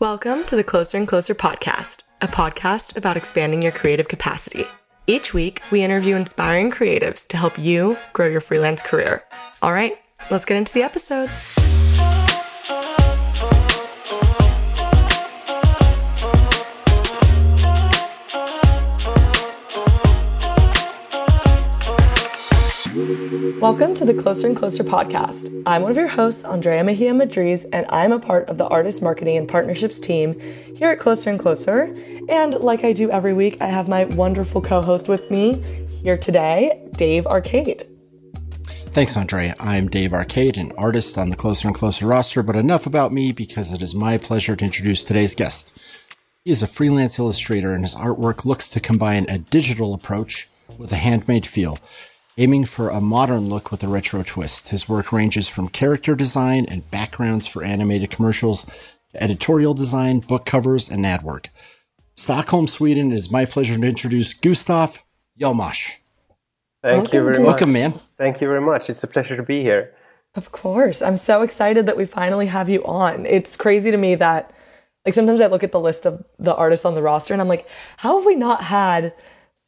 Welcome to the Closer and Closer podcast, a podcast about expanding your creative capacity. Each week, we interview inspiring creatives to help you grow your freelance career. All right, let's get into the episode. Welcome to the Closer and Closer podcast. I'm one of your hosts, Andrea Mejia Madriz, and I'm a part of the artist marketing and partnerships team here at Closer and Closer. And like I do every week, I have my wonderful co host with me here today, Dave Arcade. Thanks, Andrea. I'm Dave Arcade, an artist on the Closer and Closer roster, but enough about me because it is my pleasure to introduce today's guest. He is a freelance illustrator, and his artwork looks to combine a digital approach with a handmade feel aiming for a modern look with a retro twist. His work ranges from character design and backgrounds for animated commercials to editorial design, book covers, and ad work. Stockholm, Sweden, it is my pleasure to introduce Gustav Hjelmash. Thank Welcome, you very much. Welcome, man. Thank you very much. It's a pleasure to be here. Of course. I'm so excited that we finally have you on. It's crazy to me that, like, sometimes I look at the list of the artists on the roster and I'm like, how have we not had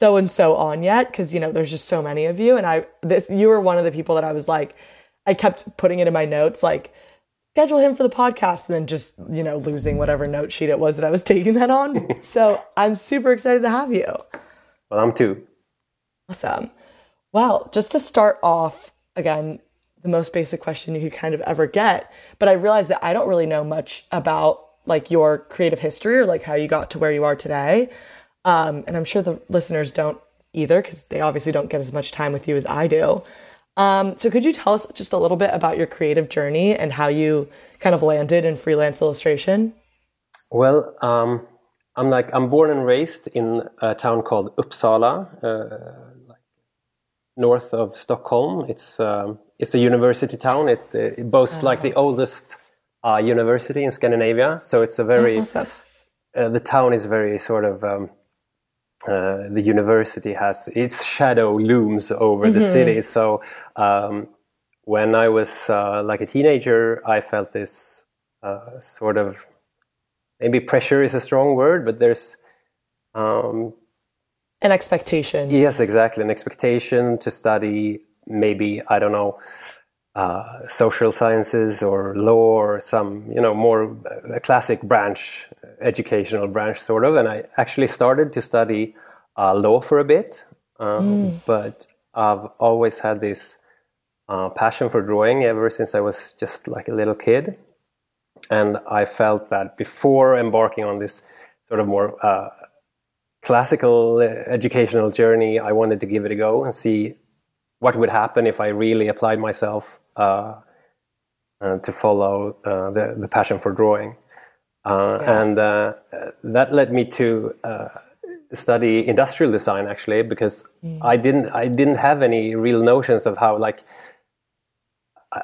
so and so on yet because you know there's just so many of you. And i this, you were one of the people that i was like i kept putting it in my notes like schedule him for the podcast and then just you know losing whatever note sheet it was that i was taking that on. So i'm super excited to have you. Well i'm too. Awesome. Well just to start off again the most basic question you could kind of ever get but i realized that i don't really know much about like your creative history or like how you got to where you are today um, and I'm sure the listeners don't either because they obviously don't get as much time with you as I do. Um, so could you tell us just a little bit about your creative journey and how you kind of landed in freelance illustration? Well, um, I'm like I'm born and raised in a town called Uppsala, uh, like north of Stockholm. It's um, it's a university town. It, it boasts oh. like the oldest uh, university in Scandinavia. So it's a very oh, awesome. uh, the town is very sort of um, uh, the university has its shadow looms over mm-hmm. the city. So um, when I was uh, like a teenager, I felt this uh, sort of maybe pressure is a strong word, but there's um, an expectation. Yes, exactly, an expectation to study maybe I don't know. Uh, social sciences or law or some you know more a classic branch educational branch, sort of. And I actually started to study uh, law for a bit, um, mm. but I've always had this uh, passion for drawing ever since I was just like a little kid. And I felt that before embarking on this sort of more uh, classical uh, educational journey, I wanted to give it a go and see what would happen if I really applied myself uh, uh, to follow the, the passion for drawing. Uh, yeah. And uh, that led me to uh, study industrial design actually because mm. I didn't I didn't have any real notions of how like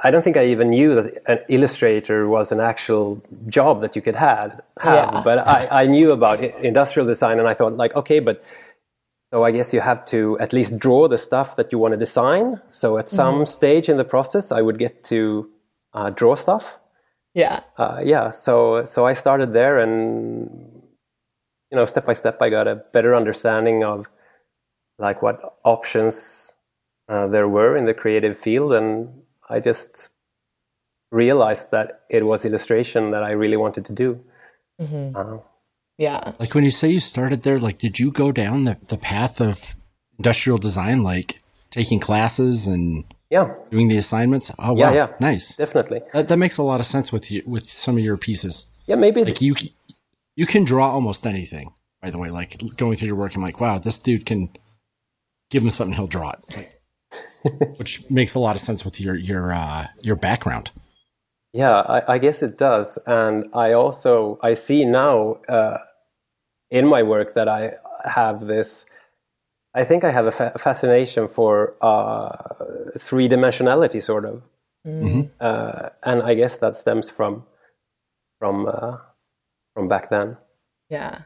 I don't think I even knew that an illustrator was an actual job that you could have. have. Yeah. But I, I knew about industrial design, and I thought like, okay, but so I guess you have to at least draw the stuff that you want to design. So at some mm-hmm. stage in the process, I would get to uh, draw stuff, yeah. Uh, yeah so so i started there and you know step by step i got a better understanding of like what options uh, there were in the creative field and i just realized that it was illustration that i really wanted to do. Mm-hmm. uh, yeah. Like when you say you started there like did you go down the, the path of industrial design like taking classes and yeah. Doing the assignments? Oh wow. Yeah, yeah. nice. Definitely. That, that makes a lot of sense with you with some of your pieces. Yeah maybe like you you can draw almost anything by the way. Like going through your work i'm like wow this dude can give him something he'll draw it. Like, which makes a lot of sense with your your uh your background. Yeah I, I guess it does. And i also i see now uh in my work that i have this I think I have a fa- fascination for uh, three dimensionality, sort of, mm-hmm. uh, and I guess that stems from from uh, from back then. Yeah.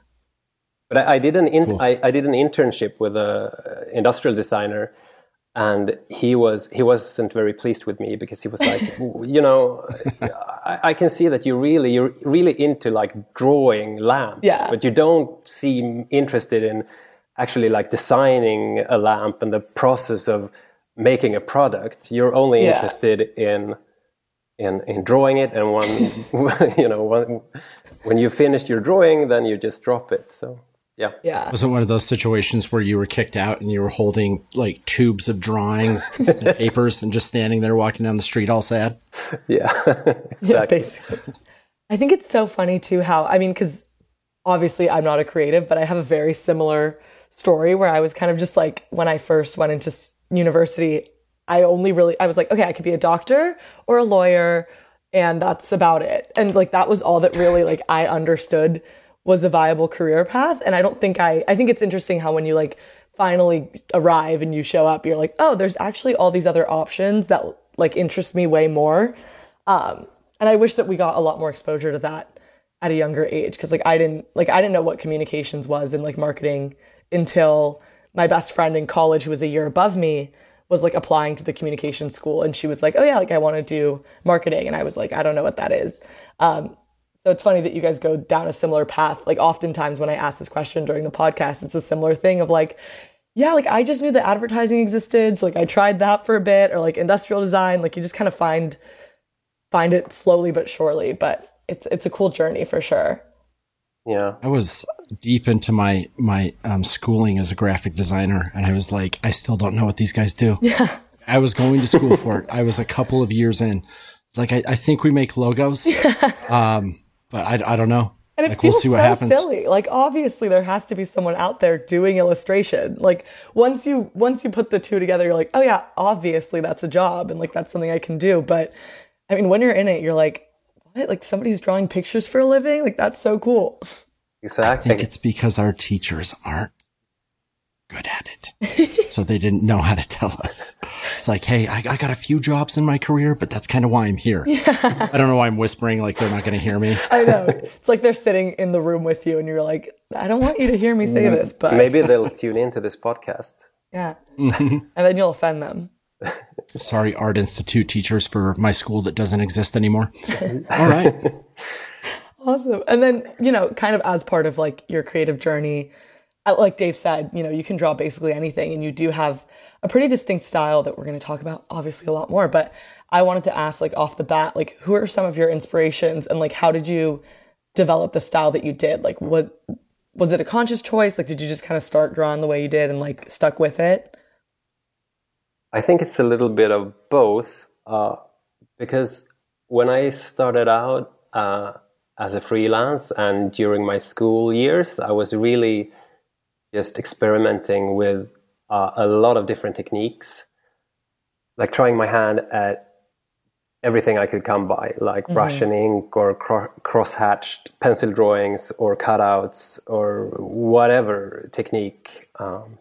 But I, I did an in- cool. I, I, did an internship with a industrial designer and he was he wasn't very pleased with me because he was like you know I, I, can see that you really you're really into like drawing lamps yeah. but you don't seem interested in actually like designing a lamp and the process of making a product you're only Yeah. interested in in in drawing it and one you know when, when you finished your drawing then you just drop it so yeah Yeah. Was it one of those situations where you were kicked out and you were holding like tubes of drawings and papers and just standing there walking down the street all sad? yeah Yeah, basically. I think it's so funny too how I mean because obviously I'm not a creative, but I have a very similar story where I was kind of just like when I first went into university, I only really I was like, okay, I could be a doctor or a lawyer, and that's about it. And like that was all that really like I understood was a viable career path. And I don't think I I think it's interesting how when you like finally arrive and you show up, you're like, oh, there's actually all these other options that like interest me way more. Um, and I wish that we got a lot more exposure to that at a younger age because like I didn't like I didn't know what communications was and like marketing until my best friend in college who was a year above me was like applying to the communication school. And she was like oh yeah like I want to do marketing. And I was like I don't know what that is. Um, so it's funny that you guys go down a similar path. Like oftentimes when I ask this question during the podcast it's a similar thing of like yeah like I just knew that advertising existed so like I tried that for a bit or like industrial design like you just kind of find find it slowly but surely. But it's it's a cool journey for sure yeah I was deep into my my um, schooling as a graphic designer, and I was like, I still don't know what these guys do. Yeah. I was going to school for it. I was a couple of years in. It's like I, I think we make logos, yeah. um, but I, I don't know. And it like feels we'll see what so happens. silly. Like obviously there has to be someone out there doing illustration. Like once you once you put the two together, you're like, oh yeah, obviously that's a job and like that's something I can do. But I mean, when you're in it, you're like, what? Like somebody's drawing pictures for a living? Like that's so cool. I exactly think it's because our teachers aren't good at it. so they didn't know how to tell us. It's like, hey, I, I got a few jobs in my career, but that's kind of why I'm here. I don't know why I'm whispering like they're not going to hear me. I know. it's like they're sitting in the room with you and you're like, I don't want you to hear me say mm-hmm. this, but maybe they'll tune into this podcast yeah. Mm-hmm. and then you'll offend them. Sorry, Art Institute teachers for my school that doesn't exist anymore. All right. Awesome. And then, you know, kind of as part of like your creative journey, uh, like Dave said, you know, you can draw basically anything and you do have a pretty distinct style that we're going to talk about obviously a lot more, but I wanted to ask like off the bat, like who are some of your inspirations and like how did you develop the style that you did? Like what was it a conscious choice? Like did you just kind of start drawing the way you did and like stuck with it? I think it's a little bit of both uh, because when I started out uh, as a freelance and during my school years, I was really just experimenting with uh, a lot of different techniques, like trying my hand at everything I could come by, like brush and ink or cro- cross-hatched pencil drawings or cutouts or whatever technique. Um,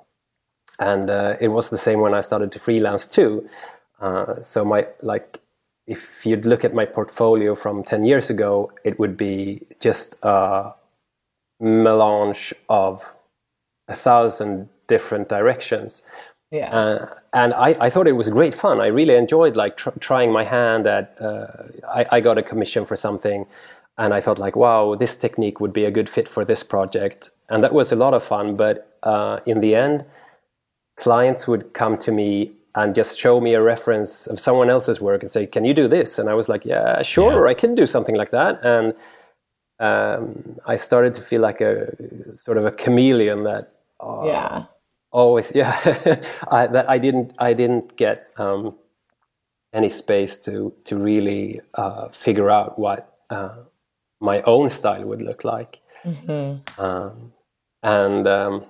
and uh, it was the same when I started to freelance too. Uh, so my like, if you'd look at my portfolio from ten years ago, it would be just a melange of a thousand different directions. Yeah. Uh, and I, I thought it was great fun. I really enjoyed like tr- trying my hand at. Uh, I, I got a commission for something, and I thought like, wow, this technique would be a good fit for this project, and that was a lot of fun. But uh, in the end, clients would come to me and just show me a reference of someone else's work and say, "Can you do this?" And I was like, "Yeah, sure, I can do something like that." And um, I started to feel like a sort of a chameleon that uh, yeah. always yeah I, that I didn't I didn't get um, any space to to really uh, figure out what uh, my own style would look like um, and um,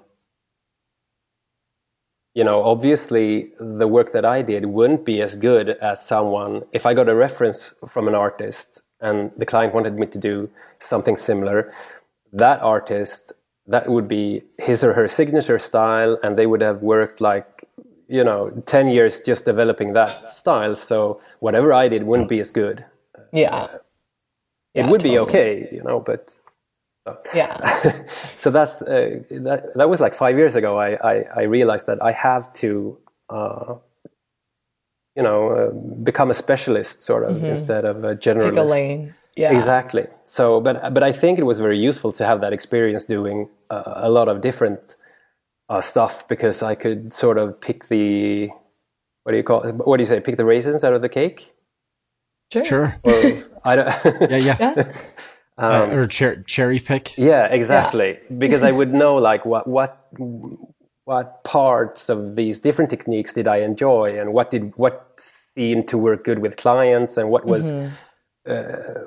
you know obviously the work that I did wouldn't be as good as someone if I got a reference from an artist and the client wanted me to do something similar that artist that would be his or her signature style and they would have worked like you know 10 years just developing that style. So whatever i did wouldn't be as good. Yeah. it Yeah, would be okay you know but Yeah. so that's uh, that, that was like five years ago I, I, I realized that i have to uh, you know, uh, become a specialist sort of instead of a generalist. Pick a lane. Yeah. Exactly. So, but but I think it was very useful to have that experience doing uh, a lot of different uh, stuff because I could sort of pick the what do you call it? what do you say? Pick the raisins out of the cake. Sure. Sure. Or I don't. Yeah, yeah. Yeah. Uh, or cher- cherry pick. yeah, exactly. Because I would know like what what what parts of these different techniques did I enjoy and what did what seemed to work good with clients and what was uh,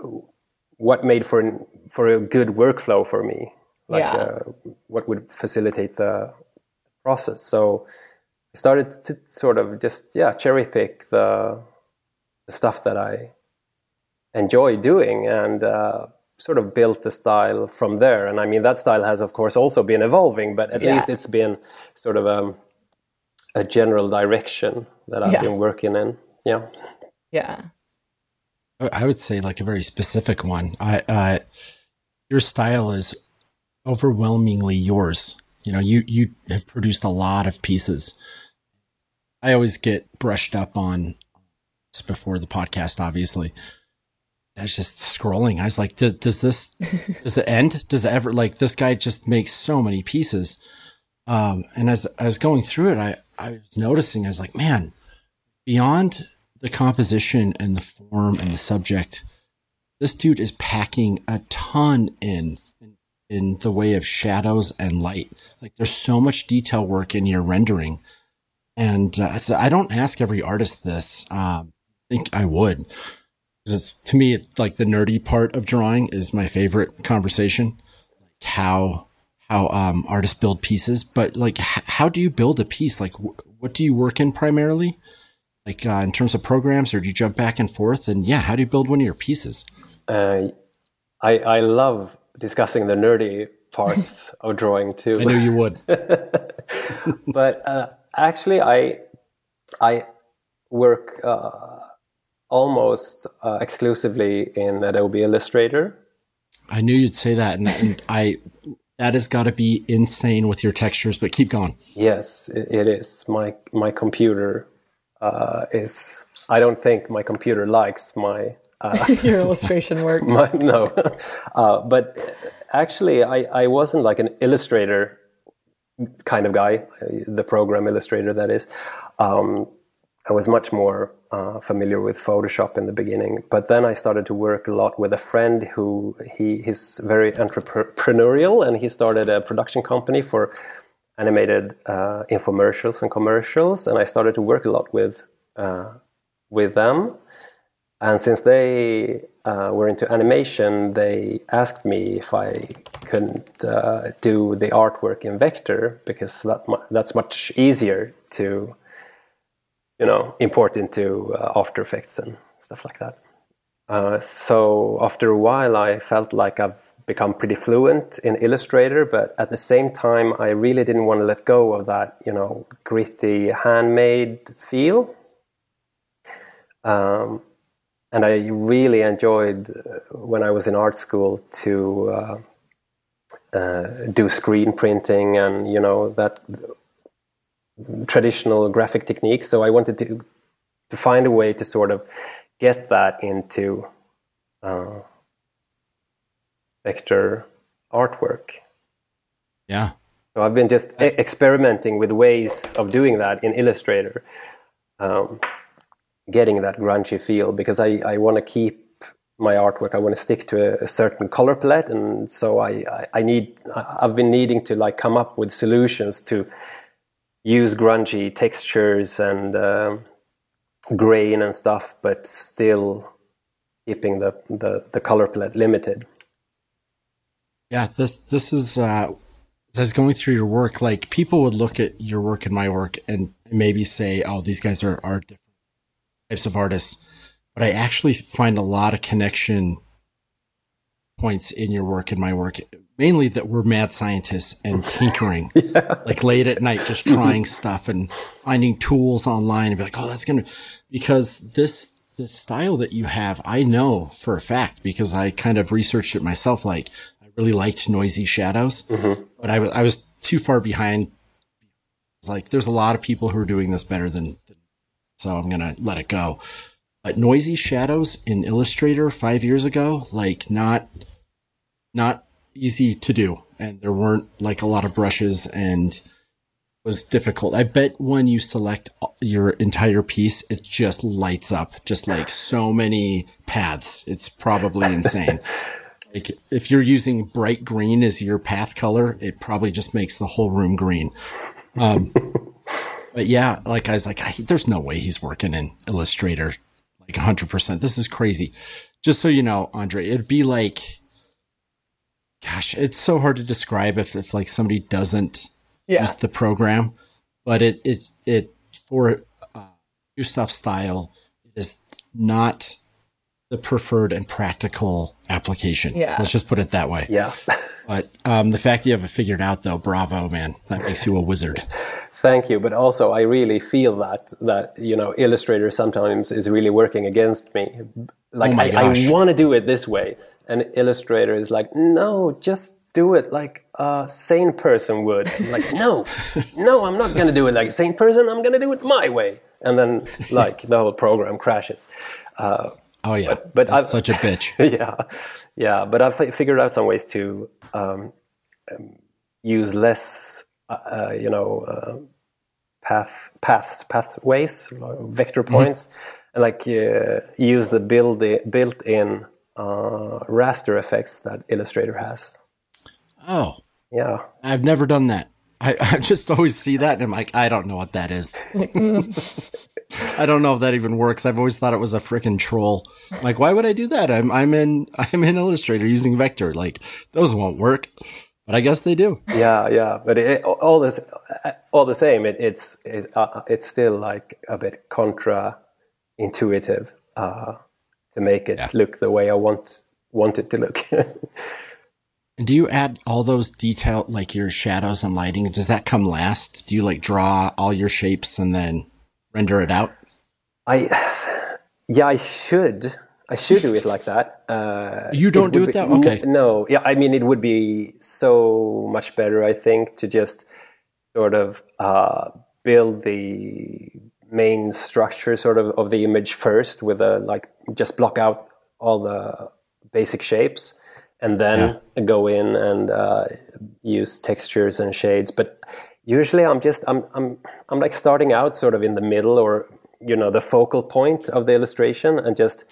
what made for an, for a good workflow for me. Like Yeah. uh, what would facilitate the process. So I started to sort of just yeah cherry pick the the stuff that I enjoy doing and uh, sort of built the style from there. And I mean, that style has, of course, also been evolving, but at Yeah. least it's been sort of um, a general direction that I've Yeah. been working in. Yeah. Yeah. I I would say like a very specific one. I, uh, your style is overwhelmingly yours. You know, you you have produced a lot of pieces. I always get brushed up on this before the podcast. Obviously, I was just scrolling. I was like, does, this does it end? Does it ever like this guy just makes so many pieces? Um, and as I was going through it, I I was noticing I was like, man, beyond the composition and the form and the subject, this dude is packing a ton in in the way of shadows and light. Like there's so much detail work in your rendering, and uh, so I don't ask every artist this. Um, I think I would, it's to me, it's like the nerdy part of drawing is my favorite conversation. Like how how um, artists build pieces, but like h- how do you build a piece? Like wh- what do you work in primarily? like uh, in terms of programs, or do you jump back and forth? And yeah, how do you build one of your pieces? Uh, I, I love discussing the nerdy parts of drawing too. I knew you would. but uh, actually, I I work uh, almost uh, exclusively in Adobe Illustrator. I knew you'd say that, and, and I that has got to be insane with your textures. But keep going. Yes, it, it is. My my computer uh, is. I don't think my computer likes my. Uh, Your illustration work. my no, uh, but actually, I, I wasn't like an illustrator kind of guy, uh, the program illustrator that is. Um, I was much more uh, familiar with Photoshop in the beginning, but then I started to work a lot with a friend who he he's very entrepreneurial, and he started a production company for animated uh, infomercials and commercials, and I started to work a lot with uh, with them. And since they uh, were into animation, they asked me if I couldn't uh, do the artwork in vector because that that's much easier to, you know, import into uh, After Effects and stuff like that. Uh, so after a while, I felt like I've become pretty fluent in Illustrator, but at the same time, I really didn't want to let go of that, you know, gritty handmade feel. Um, and I really enjoyed uh, when I was in art school to uh, uh, do screen printing and you know that traditional graphic techniques. So I wanted to to find a way to sort of get that into uh, vector artwork. Yeah, So I've been just e- experimenting with ways of doing that in Illustrator, um, getting that grungy feel because I, I want to keep my artwork. I want to stick to a, a certain color palette, and so I, I, I need. I've been needing to like come up with solutions to use grungy textures and um, grain and stuff, but still keeping the, the, the color palette limited. yeah. This this is uh, as going through your work. Like people would look at your work and my work and maybe say, "Oh, these guys are are different types of artists." But I actually find a lot of connection points in your work and my work. Mainly that we're mad scientists and tinkering, like late at night, just trying stuff and finding tools online and be like, "Oh, that's gonna," because this this style that you have, I know for a fact because I kind of researched it myself. Like, I really liked noisy shadows, mm-hmm. but I was I was too far behind. It's like there's a lot of people who are doing this better than. than so I'm gonna let it go. But noisy shadows in Illustrator five years ago, like not not easy to do, and there weren't like a lot of brushes and was difficult. I bet when you select your entire piece, it just lights up, just like so many paths. It's probably insane. like if you're using bright green as your path color, it probably just makes the whole room green. Um, but yeah, like I was like, I, there's no way he's working in Illustrator like 100%. This is crazy. Just so you know, Andre, it'd be like, gosh, it's so hard to describe if, if like somebody doesn't yeah. use the program, but it it it for uh, Gustav style is not the preferred and practical application. Yeah. Let's just put it that way. Yeah. but um, the fact that you have it figured out, though, bravo, man. That makes you a wizard. Thank you, but also I really feel that that you know Illustrator sometimes is really working against me. Like oh I, I want to do it this way, and Illustrator is like, no, just do it like a sane person would. I'm like, no, no, I'm not going to do it like a sane person. I'm going to do it my way. And then, like, the whole program crashes. Uh, oh, yeah. But, but I've, such a bitch. yeah. Yeah. But I've figured out some ways to um, um, use less, uh, uh, you know, uh, path, paths, pathways, vector mm-hmm. points, and like uh, use the build, built in uh, raster effects that Illustrator has. Oh. Yeah. I've never done that. I, I just always see that and I'm like, I don't know what that is. I don't know if that even works. I've always thought it was a freaking troll. Like, why would I do that? I'm I'm in I'm in Illustrator using vector. Like, those won't work. But I guess they do. Yeah, yeah. But it, all this, all the same, it, it's it, uh, it's still like a bit contra intuitive uh, to make it yeah. look the way I want want it to look. Do you add all those detail, like your shadows and lighting? Does that come last? Do you like draw all your shapes and then render it out? I, yeah, I should. I should do it like that. Uh, you don't do it that be, okay? No, yeah. I mean, it would be so much better, I think, to just sort of uh, build the main structure, sort of, of the image first, with a like just block out all the basic shapes and then yeah. go in and uh, use textures and shades. But usually, I'm just I'm I'm I'm like starting out sort of in the middle or you know the focal point of the illustration and just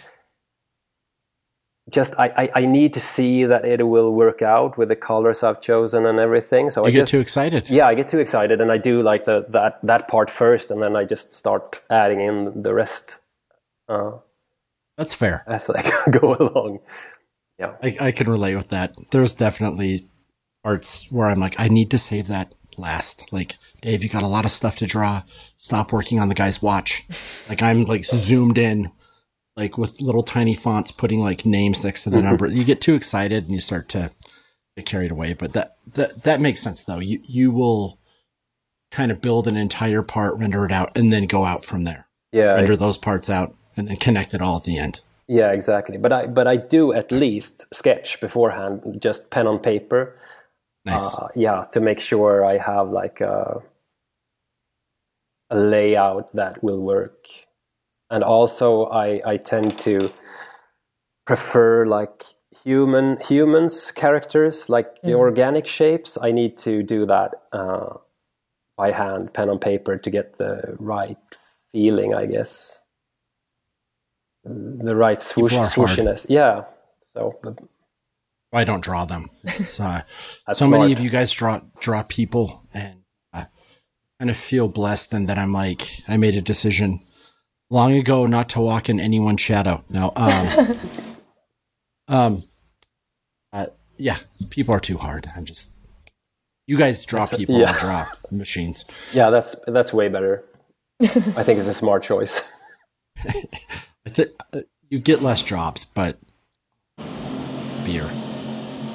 just I, I, I need to see that it will work out with the colors I've chosen and everything. So you I get just, too excited. Yeah, I get too excited, and I do like the that that part first, and then I just start adding in the rest. Uh, That's fair. As I go along. Yeah. I, I can relate with that. There's definitely parts where I'm like, I need to save that last. Like, Dave, you got a lot of stuff to draw. Stop working on the guy's watch. like I'm like zoomed in, like with little tiny fonts, putting like names next to the number. you get too excited and you start to get carried away. But that that that makes sense though. You you will kind of build an entire part, render it out, and then go out from there. Yeah. Render I, those parts out and then connect it all at the end. Yeah, exactly. But I but I do at least sketch beforehand, just pen on paper. Nice. Uh, yeah, to make sure I have like a, a layout that will work. And also, I I tend to prefer like human humans characters like mm. organic shapes. I need to do that uh, by hand, pen on paper, to get the right feeling, I guess the right swoosh, swooshiness. Hard. Yeah. So. But, I don't draw them. It's uh, so smart. many of you guys draw draw people, and I kind of feel blessed, and that I'm like I made a decision long ago not to walk in anyone's shadow. Now, um, um, uh, yeah, people are too hard. I'm just you guys draw people, yeah. Draw machines. Yeah, that's that's way better. I think it's a smart choice. th- uh, you get less drops, but beer.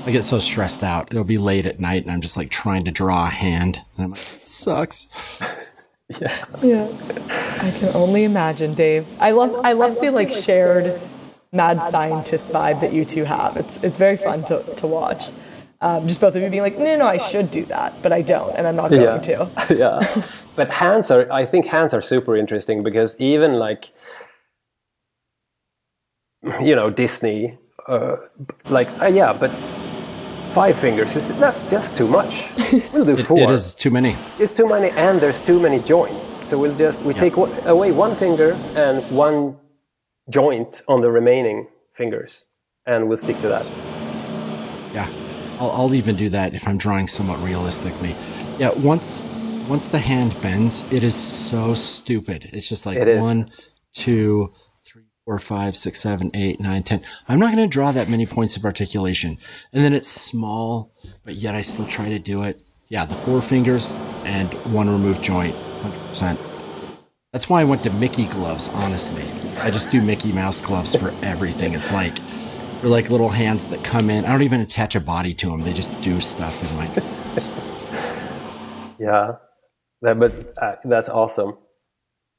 I get so stressed out. It'll be late at night, and I'm just like trying to draw a hand, and I'm like, it sucks. yeah, yeah. I can only imagine, Dave. I love, I love the like shared mad scientist vibe that you two have. It's, it's very fun to, to watch. Um, just both of you being like, no, no, I should do that, but I don't, and I'm not going Yeah. to. yeah but hands are i think hands are super interesting because even like you know disney uh, like uh, yeah but five fingers is that's just too much we'll do four It is too many. it's too many and there's too many joints so we'll just we take wa- away one finger and one joint on the remaining fingers and we'll stick to that Yeah, I'll, I'll even do that if I'm drawing somewhat realistically. Yeah, once once the hand bends, it is so stupid. It's just like It is. one, two, three, four, five, six, seven, eight, nine, ten. I'm not going to draw that many points of articulation, and then it's small, but yet I still try to do it. Yeah, the four fingers and one removed joint, hundred percent. That's why I went to Mickey gloves. Honestly, I just do Mickey Mouse gloves for everything. It's like they're like little hands that come in. I don't even attach a body to them. They just do stuff in my. hands. Yeah, that, but uh, that's awesome.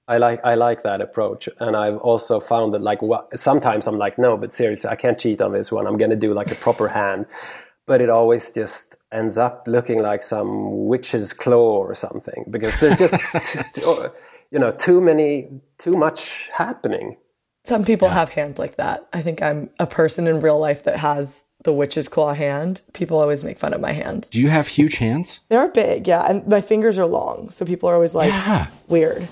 I like I like that approach, and I've also found that like what, sometimes I'm like, no, but seriously, I can't cheat on this one. I'm going to do like a proper hand, but it always just ends up looking like some witch's claw or something because there's just t- t- oh, you know too many, too much happening. Some people have hands like that. I think I'm a person in real life that has the witch's claw hand. People always make fun of my hands. Do you have huge hands? They're big, yeah, and my fingers are long, so people are always like, Yeah, weird.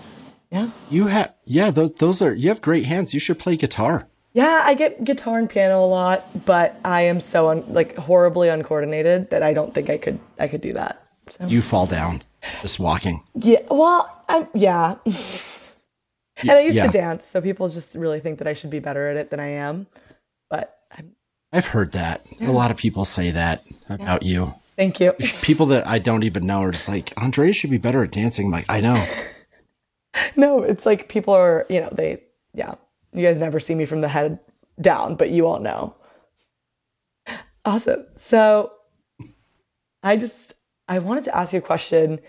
Yeah. you have. Yeah, those, those are. You have great hands. You should play guitar. Yeah, I get guitar and piano a lot, but I am so un- like horribly uncoordinated that I don't think I could I could do that. So. You fall down just walking? Yeah, well, I'm yeah. and I used yeah. to dance, so people just really think that I should be better at it than I am. But I'm, I've heard that. A lot of people say that about you. thank you. People that I don't even know are just like, Andrea should be better at dancing. I'm like, I know. no, it's like people are, you know, they yeah. You guys never see me from the head down, but you all know. Awesome. So I just I wanted to ask you a question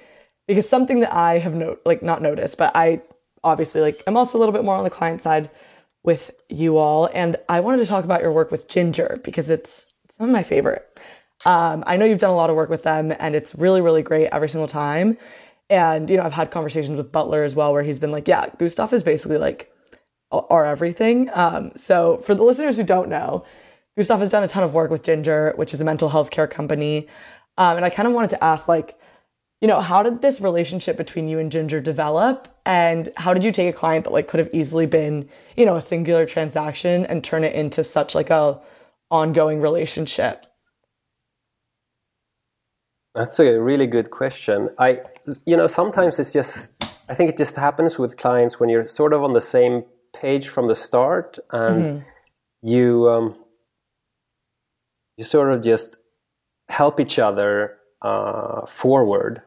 because something that I have no like not noticed, but I obviously like I'm also a little bit more on the client side with you all, and I wanted to talk about your work with Ginger because it's some of my favorite. Um, I know you've done a lot of work with them, and it's really really great every single time. And you know I've had conversations with Butler as well, where he's been like, "Yeah, Gustav is basically like our everything." Um, so for the listeners who don't know, Gustav has done a ton of work with Ginger, which is a mental health care company. Um, and I kind of wanted to ask, like, you know, how did this relationship between you and Ginger develop? And how did you take a client that like could have easily been, you know, a singular transaction and turn it into such like a ongoing relationship? That's a really good question. I, you know, sometimes it's just, I think it just happens with clients when you're sort of on the same page from the start and you, um, you sort of just help each other uh, forward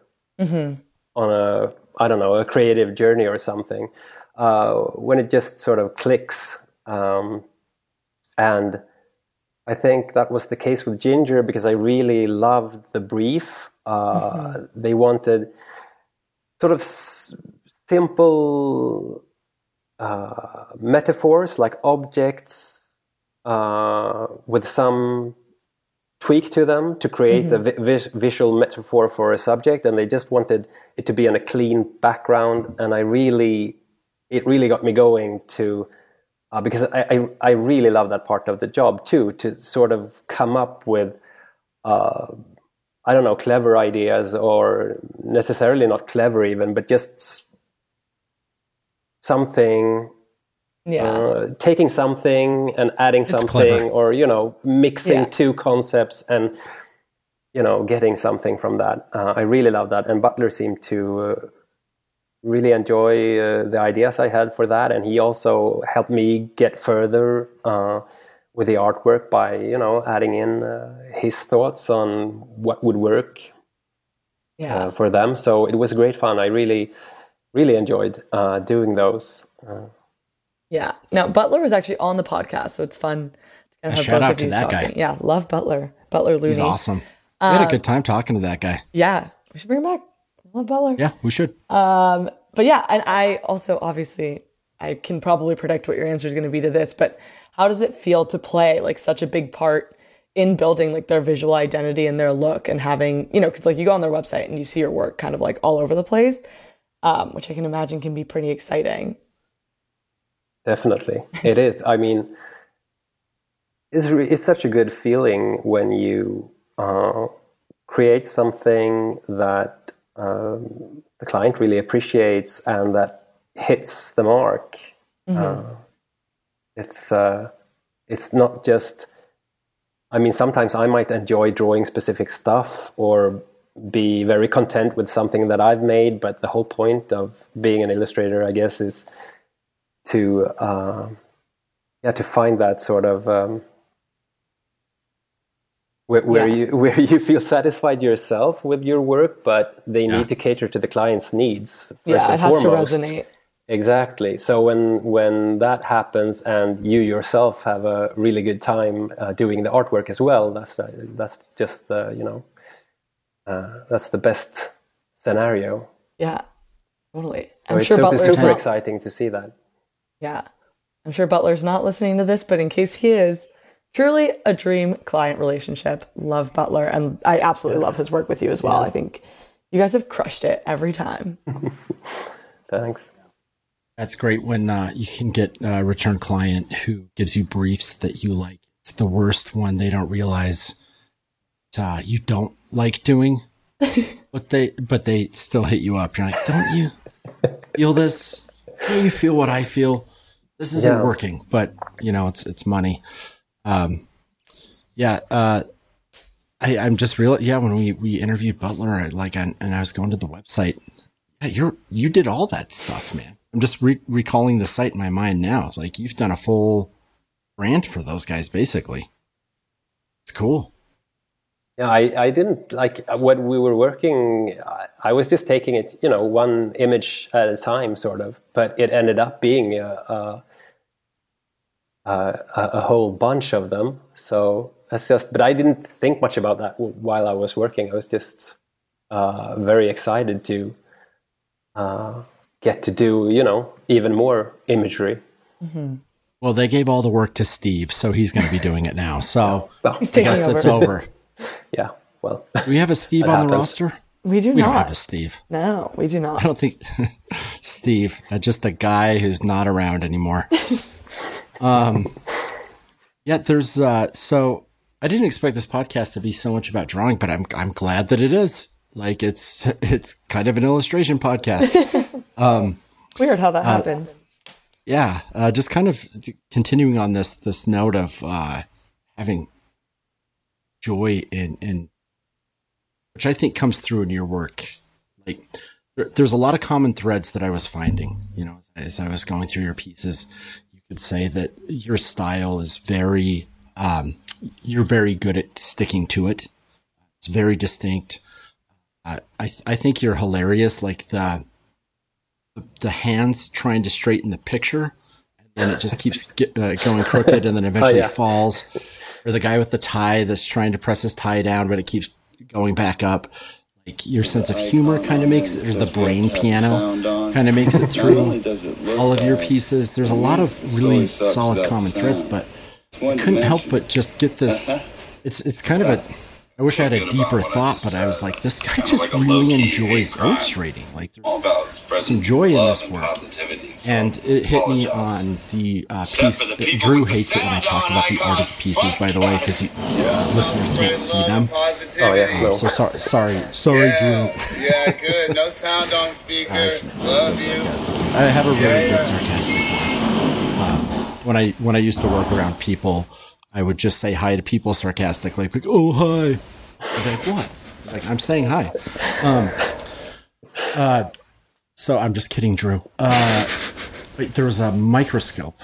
on a, I don't know, a creative journey or something. Uh, when it just sort of clicks. Um, and I think that was the case with Ginger because I really loved the brief. Uh, They wanted sort of s- simple uh, metaphors like objects uh, with some tweak to them to create a vi- vis- visual metaphor for a subject, and they just wanted it to be on a clean background. And I really, it really got me going to uh, because I, I I really love that part of the job too to sort of come up with. Uh, I don't know, clever ideas or necessarily not clever even, but just something Yeah. uh, taking something and adding something clever. or you know mixing Yeah. two concepts and you know getting something from that uh, i really love that and butler seemed to uh, really enjoy uh, the ideas i had for that and he also helped me get further uh, with the artwork by you know adding in uh, his thoughts on what would work yeah. uh, for them so it was great fun i really really enjoyed uh, doing those uh, Yeah. Now Butler was actually on the podcast, so it's fun to kind of have shout both out of to you that guy. talking. Yeah, love Butler. Butler Looney. He's awesome. we had a good time talking to that guy. Yeah. We should bring him back. Love Butler. Yeah, we should. Um, but yeah, and I also obviously I can probably predict what your answer is going to be to this, but how does it feel to play like such a big part in building like their visual identity and their look and having, you know, because like you go on their website and you see your work kind of like all over the place, um, which I can imagine can be pretty exciting. Definitely, it is. I mean, it's re- it's such a good feeling when you uh, create something that um, the client really appreciates and that hits the mark. Uh, it's uh, it's not just. I mean, sometimes I might enjoy drawing specific stuff or be very content with something that I've made, but the whole point of being an illustrator, I guess, is to uh, yeah to find that sort of um, where, where Yeah. you where you feel satisfied yourself with your work, but they Yeah. need to cater to the client's needs. First yeah, and it has foremost. to resonate. Exactly. So when when that happens, and you yourself have a really good time uh, doing the artwork as well, that's uh, that's just the you know uh, that's the best scenario. Yeah, totally. I'm it's sure super, Butler's super not, exciting to see that. Yeah. I'm sure Butler's not listening to this, but in case he is, truly a dream client relationship. Love Butler. And I absolutely love his work with you as well. I think you guys have crushed it every time. Thanks. That's great when uh, you can get a return client who gives you briefs that you like. It's the worst when they don't realize uh, you don't like doing, but they but they still hit you up. You're like, don't you feel this? Don't you feel what I feel? This isn't Yeah. working, but you know it's it's money. Um, yeah, uh, I, I'm just real. Yeah, when we we interviewed Butler, I, like, I, and I was going to the website. Yeah, you're you did all that stuff, man. I'm just re- recalling the site in my mind now. Like you've done a full brand for those guys, basically. It's cool. Yeah, I, I didn't like when we were working. I, I was just taking it, you know, one image at a time, sort of. But it ended up being a, a, a, a whole bunch of them. So that's just. But I didn't think much about that w- while I was working. I was just uh, very excited to uh, get to do, you know, even more imagery. Well, they gave all the work to Steve, so he's going to be doing it now. So Well, He's I taking guess it's over. over. yeah. Well, Do we have a Steve That on the roster? We do We don't have a Steve. no, we do not. I don't think Steve, uh, just a guy who's not around anymore. Um, yeah, there's uh, so I didn't expect this podcast to be so much about drawing, but I'm I'm glad that it is. Like it's it's kind of an illustration podcast. um, Weird how Uh, that happens. yeah, uh, just kind of continuing on this this note of uh, having joy in in which I think comes through in your work. Like there, there's a lot of common threads that I was finding. You know, as, as I was going through your pieces, could say that your style is very um, you're very good at sticking to it. It's very distinct. Uh, I th- I think you're hilarious. Like the the hands trying to straighten the picture, and then it just keeps get, uh, going crooked, and then eventually yeah. falls. Or the guy with the tie that's trying to press his tie down, but it keeps going back up. Your sense of humor kind of makes it, or the brain piano kind of makes it through all of your pieces. There's a lot of really solid common threads, but I couldn't help but just get this. It's it's kind of a. I wish I had a deeper thought, but I was like, this guy just really enjoys illustrating. Like there's some joy in this work. And it hit me on the uh, piece. Drew hates it when I talk about the artist pieces, by the way, because listeners can't see them. oh yeah, no. So sorry, sorry, sorry, Drew. yeah, good. No sound on speaker. I shouldn't so Love you. sarcastic. I have a really good sarcastic voice. Um, when I when I used to work around people, I would just say hi to people sarcastically, like, "Oh hi," like, "What?" Like I'm saying hi. Um, uh, so I'm just kidding, Drew. Uh, there was a microscope,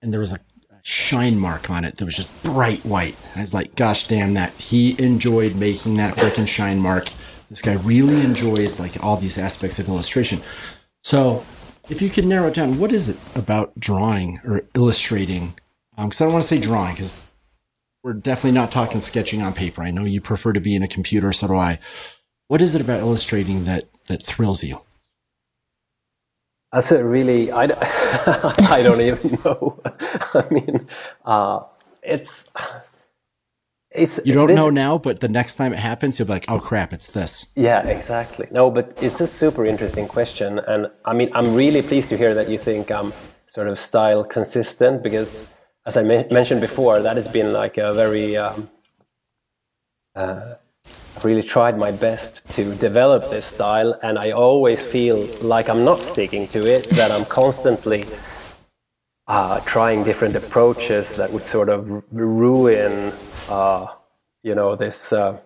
and there was a shine mark on it that was just bright white. I was like, "Gosh damn that!" He enjoyed making that freaking shine mark. This guy really enjoys like all these aspects of illustration. So, if you could narrow it down, what is it about drawing or illustrating? Because I don't want to say drawing, because we're definitely not talking sketching on paper. I know you prefer to be in a computer, so do I. What is it about illustrating that that thrills you? That's a really, I don't even know. I mean, uh, it's, it's You don't this- know now, but the next time it happens, you'll be like, "Oh crap, it's this." Yeah, exactly. No, but it's a super interesting question, and I mean, I'm really pleased to hear that you think I'm sort of style consistent because, as I men- mentioned before, that has been like a very. Um, uh, I've really tried my best to develop this style, and I always feel like I'm not sticking to it. That I'm constantly uh, trying different approaches that would sort of ru- ruin, uh, you know, this. Uh,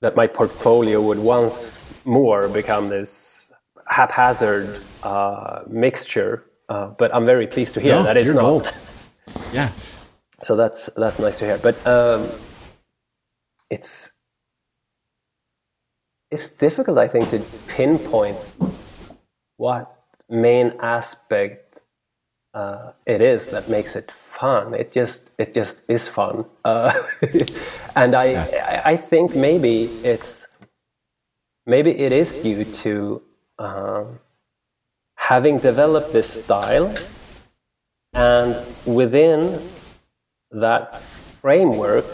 that my portfolio would once more become this haphazard uh, mixture. Uh, but I'm very pleased to hear No, that it's not. Yeah, So that's that's nice to hear. But um, it's it's difficult, I think, to pinpoint what main aspect uh, it is that makes it fun. It just it just is fun, uh, and I I I think maybe it's maybe it is due to um, having developed this style, and within that framework,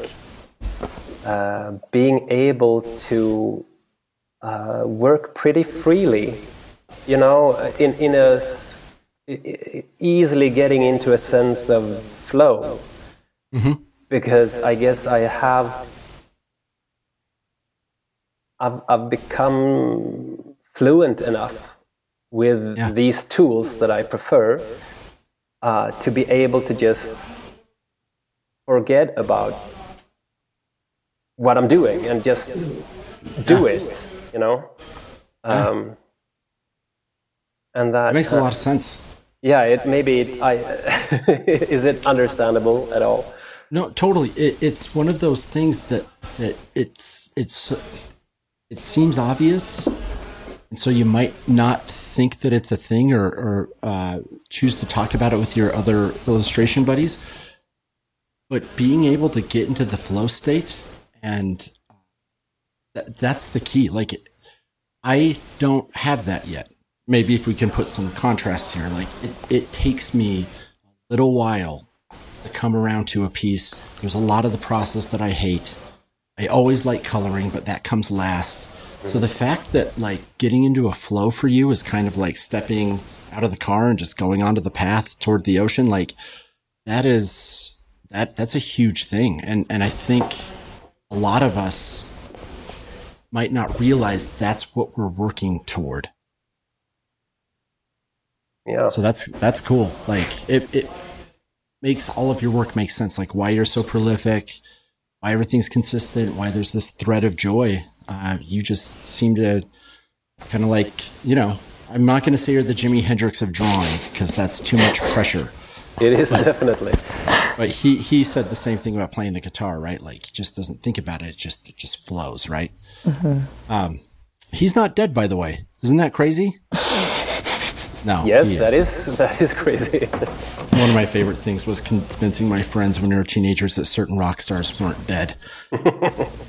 uh, being able to uh, work pretty freely, you know, in in a easily getting into a sense of flow, because I guess I have I've, I've become fluent enough with Yeah. these tools that I prefer uh, to be able to just forget about what I'm doing and just do it, you know. Um, and that it makes a lot of sense. yeah, it maybe it, I is it understandable at all? No, totally. It, it's one of those things that that it's it's it seems obvious, and so you might not think that it's a thing or, or uh, choose to talk about it with your other illustration buddies. But being able to get into the flow state and that, that's the key. Like, I don't have that yet. Maybe if we can put some contrast here, like it, it takes me a little while to come around to a piece. There's a lot of the process that I hate. I always like coloring, but that comes last. So the fact that like getting into a flow for you is kind of like stepping out of the car and just going onto the path toward the ocean, like that is that that's a huge thing. And and I think a lot of us might not realize that's what we're working toward. Yeah. So that's that's cool. Like it it makes all of your work make sense. Like why you're so prolific, why everything's consistent, why there's this thread of joy. Uh, you just seem to kind of like you know. I'm not going to say you're the Jimi Hendrix of drawing because that's too much pressure. It is definitely. But he he said the same thing about playing the guitar, right? Like he just doesn't think about it; it just it just flows, right? Um, he's not dead, by the way. Isn't that crazy? No. Yes, he that is that is crazy. One of my favorite things was convincing my friends when they were teenagers that certain rock stars weren't dead.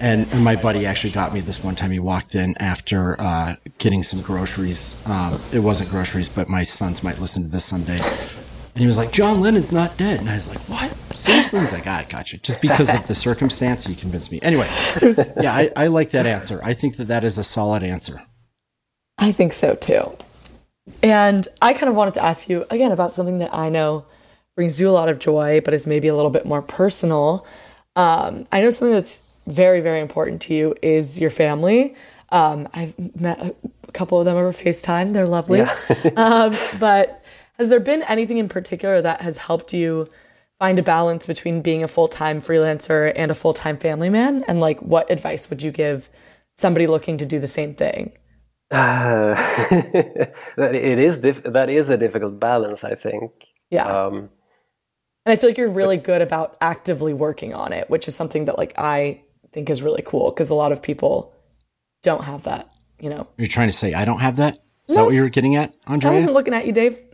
and, and my buddy actually got me this one time. He walked in after uh, getting some groceries. Um, it wasn't groceries, but my sons might listen to this someday. And he was like, John Lennon's not dead. And I was like, what? Seriously? He's like, ah, I gotcha. Just because of the circumstance, he convinced me. Anyway, yeah, I, I like that answer. I think that that is a solid answer. I think so too. And I kind of wanted to ask you again about something that I know brings you a lot of joy, but is maybe a little bit more personal. Um, I know something that's very, very important to you is your family. Um, I've met a couple of them over FaceTime. They're lovely. um, but has there been anything in particular that has helped you find a balance between being a full time freelancer and a full time family man? And like, what advice would you give somebody looking to do the same thing? Uh, that it is diff- that is a difficult balance, I think. Yeah. Um, And I feel like you're really good about actively working on it, which is something that like I think is really cool because a lot of people don't have that, you know. You're trying to say I don't have that? Is that what you're getting at, Andre? I wasn't looking at you, Dave.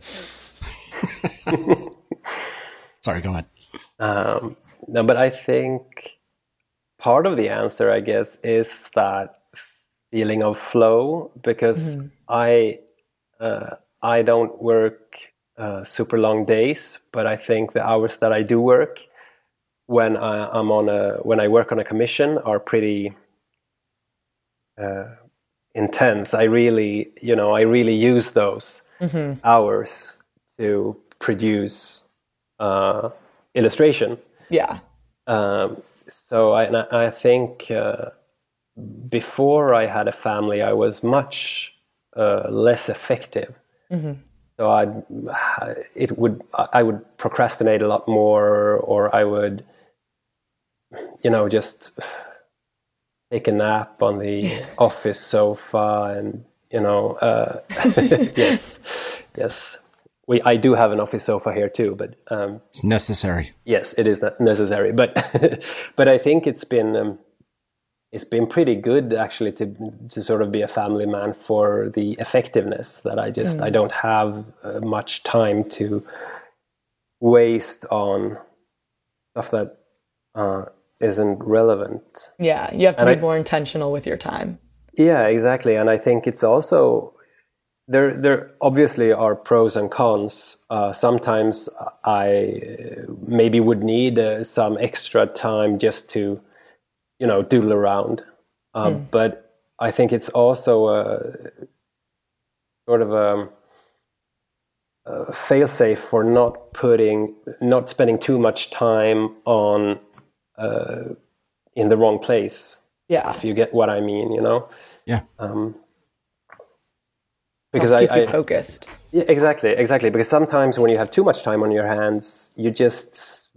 Sorry, go ahead. Um, no, but I think part of the answer, I guess, is that feeling of flow because I uh, I don't work uh, super long days, but I think the hours that I do work when I, I'm on a when I work on a commission are pretty uh, intense. I really, you know, I really use those hours to produce uh, illustration. Yeah. Um, so I, I I think uh, before I had a family, I was much uh, less effective. So I, it would, I would procrastinate a lot more, or I would, you know, just take a nap on the office sofa, and you know, uh, yes, yes. We, I do have an office sofa here too, but um, It's necessary. yes, it is not necessary. But but I think it's been um, it's been pretty good actually to to sort of be a family man for the effectiveness that I just I don't have uh, much time to waste on stuff that uh, isn't relevant. Yeah. You have to And be I- more intentional with your time. Yeah, exactly. And I think it's also there. There obviously are pros and cons. Uh, sometimes I uh, maybe would need uh, some extra time just to, you know, doodle around. Uh, But I think it's also a sort of a, a failsafe for not putting, not spending too much time on uh, in the wrong place Yeah. if you get what I mean, you know. Yeah. Um, Because because I, keep you I focused. yeah, exactly, exactly. Because sometimes when you have too much time on your hands, you just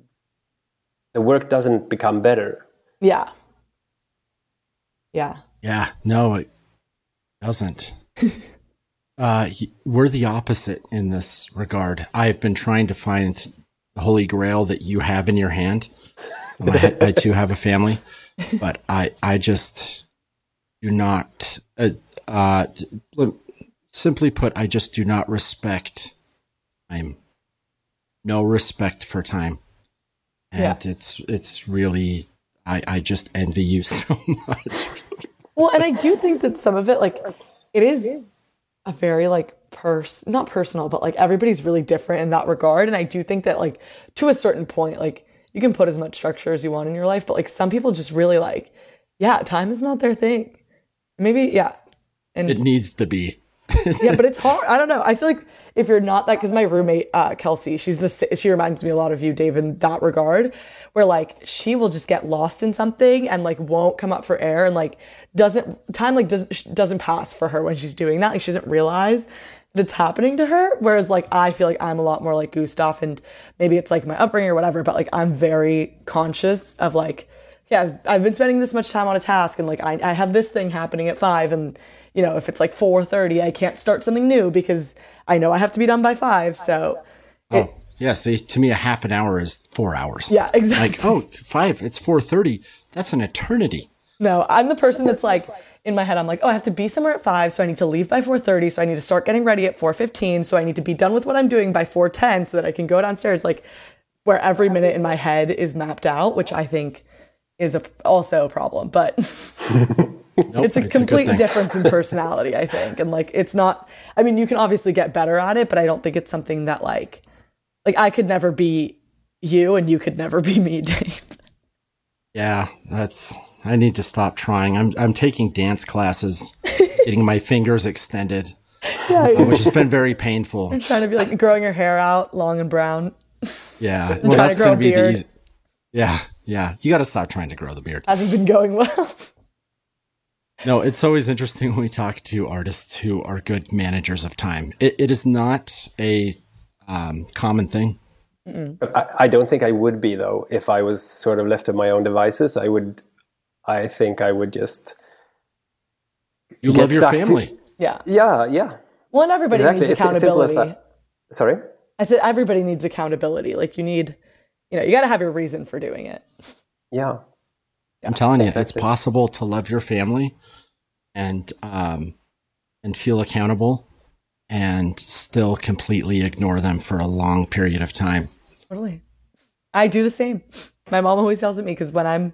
the work doesn't become better. Yeah. Yeah. Yeah, no, it doesn't. uh, we're the opposite in this regard. I've been trying to find the holy grail that you have in your hand. I, I too have a family, but I, I just do not. Uh, uh, simply put, I just do not respect time. No respect for time, and it's it's really. I, I just envy you so much. Well, and I do think that some of it, like, it is a very like pers not personal, but like everybody's really different in that regard. And I do think that like to a certain point, like you can put as much structure as you want in your life, but like some people just really like, yeah, time is not their thing. Maybe, yeah. And It needs to be. Yeah, but it's hard. I don't know. I feel like if you're not that, because my roommate uh, Kelsey, she's the she reminds me a lot of you, Dave, in that regard, where like she will just get lost in something and like won't come up for air and like doesn't time like doesn't doesn't pass for her when she's doing that. Like she doesn't realize that it's happening to her. Whereas like I feel like I'm a lot more like Gustav, and maybe it's like my upbringing or whatever, but like I'm very conscious of like yeah, I've, I've been spending this much time on a task and like I, I have this thing happening at five and you know, if it's like 4.30, I can't start something new because I know I have to be done by five. So Oh, yeah. See, to me, a half an hour is four hours. yeah, exactly. Like, oh, five. It's four thirty. That's an eternity. No, I'm the person that's like in my head. I'm like, oh, I have to be somewhere at five, so I need to leave by 4:30. So I need to start getting ready at 4:15. So I need to be done with what I'm doing by 4:10, so that I can go downstairs. Like, where every minute in my head is mapped out, which I think is a, also a problem. But Nope, it's a good complete thing. difference in personality, I think. And like, it's not. I mean, you can obviously get better at it, but I don't think it's something that like, like I could never be you, and you could never be me, Dave. Yeah, that's. I need to stop trying. I'm I'm taking dance classes, getting my fingers extended, Yeah, which has been very painful. trying to be like growing your hair out long and brown. Yeah, well, to that's gonna be the easy. Yeah, yeah. You got to stop trying to grow the beard. Hasn't been going well. No, it's always interesting when we talk to artists who are good managers of time. It, it is not a um, common thing. But I, I don't think I would be though if I was sort of left to my own devices. I would. I think I would just. You love your stuck to- family. yeah. Yeah, yeah. Well, and everybody Exactly. needs It's as as accountability. that. Sorry. I said everybody needs accountability. Like you need, you know, you got to have your reason for doing it. Yeah. I'm telling you, it's exactly. possible to love your family and um, and feel accountable and still completely ignore them for a long period of time. Totally. I do the same. My mom always tells it me because when I'm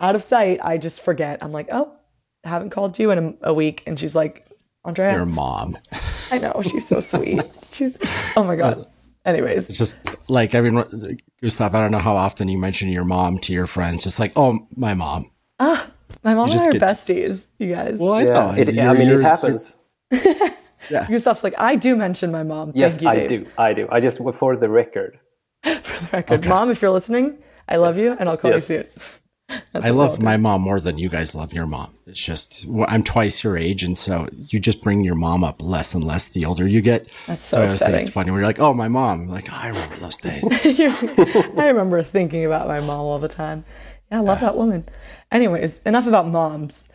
out of sight, I just forget. I'm like, oh, I haven't called you in a, a week, and she's like, Andrea, Your mom. I know she's so sweet. she's oh my god. Anyways, It's just like, I mean, Gustav, I don't know how often you mention your mom to your friends. Just like, oh, my mom. Ah, my mom and just I are get- besties, you guys. Well, I Yeah, know. it, I mean, it happens. Gustav's like, I do mention my mom. Yes, Thank you, I Dave. do. I do. I just for the record. For the record, mom, if you're listening, I love you, and I'll call Yes. you soon. I love my mom more than you guys love your mom. It's just well, I'm twice your age, and so you just bring your mom up less and less the older you get. That's so I always think it's funny when you're like, "Oh, my mom." I'm like, oh, I remember those days. I remember thinking about my mom all the time. Yeah, I love that woman. Anyways, enough about moms.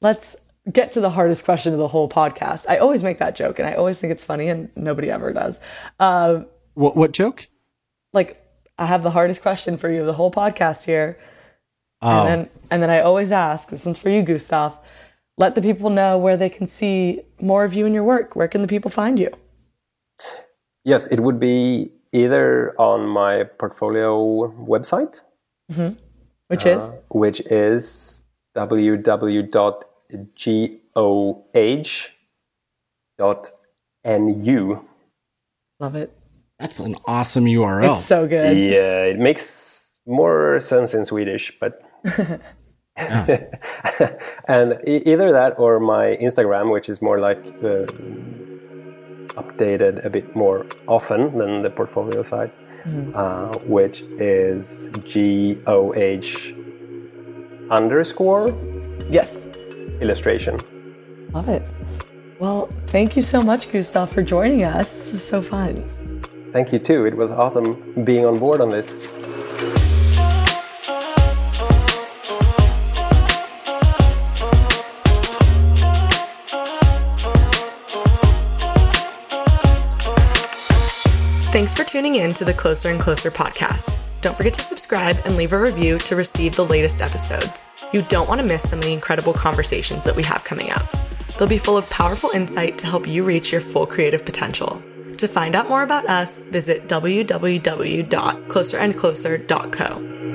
Let's get to the hardest question of the whole podcast. I always make that joke, and I always think it's funny, and nobody ever does. Uh, what what joke? like, I have the hardest question for you of the whole podcast here, Oh, and then and then I always ask. This one's for you, Gustav. Let the people know where they can see more of you and your work. Where can the people find you? Yes, it would be either on my portfolio website, mm-hmm. Which uh, is which is www.goh.nu. love it. that's an awesome URL. It's so good. Yeah, it makes more sense in Swedish, but. and e- either that or my Instagram, which is more like uh, updated a bit more often than the portfolio side, uh, which is G O H underscore Yes. illustration. Love it. Well, thank you so much, Gustav, for joining us. This was so fun. Thank you too. It was awesome being on board on this. Thanks for tuning in to the Closer and Closer podcast. Don't forget to subscribe and leave a review to receive the latest episodes. You don't want to miss some of the incredible conversations that we have coming up. They'll be full of powerful insight to help you reach your full creative potential. To find out more about us, visit www.closerandcloser.co.